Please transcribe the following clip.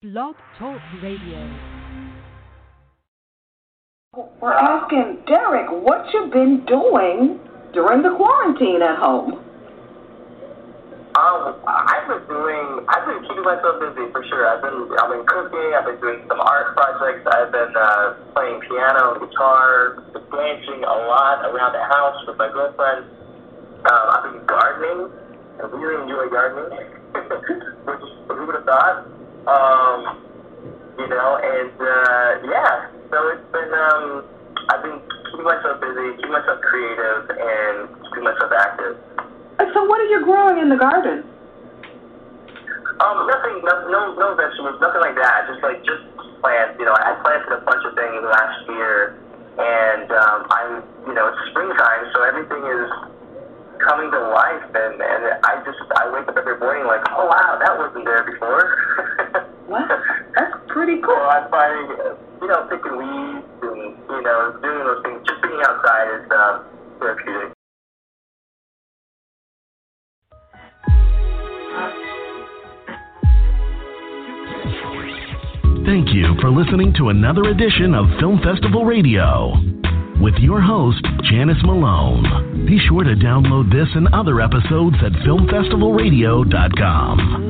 Blog Talk Radio. We're asking Derek what you've been doing during the quarantine at home. Um, I've been doing, I've been keeping myself busy for sure. I've been, I've been cooking, I've been doing some art projects, I've been uh, playing piano, guitar, dancing a lot around the house with my girlfriend. Um, I've been gardening. I really enjoy gardening, which who would have thought? Um, you know, and uh, yeah, so it's been, um, I've been keeping myself busy, keeping myself creative, and keeping myself active. So what are you growing in the garden? Um, nothing, no, no, no vegetables, nothing like that. Just like just plants. You know, I planted a bunch of things last year, and um, I'm, you know, it's springtime, so everything is coming to life, and and I just I wake up every morning like, oh wow, that wasn't there before. What? That's pretty so cool. I'm finding, you know, picking weeds and you know doing those things. Just being outside is uh, therapeutic. Thank you for listening to another edition of Film Festival Radio with your host, Janice Malone. Be sure to download this and other episodes at filmfestivalradio.com.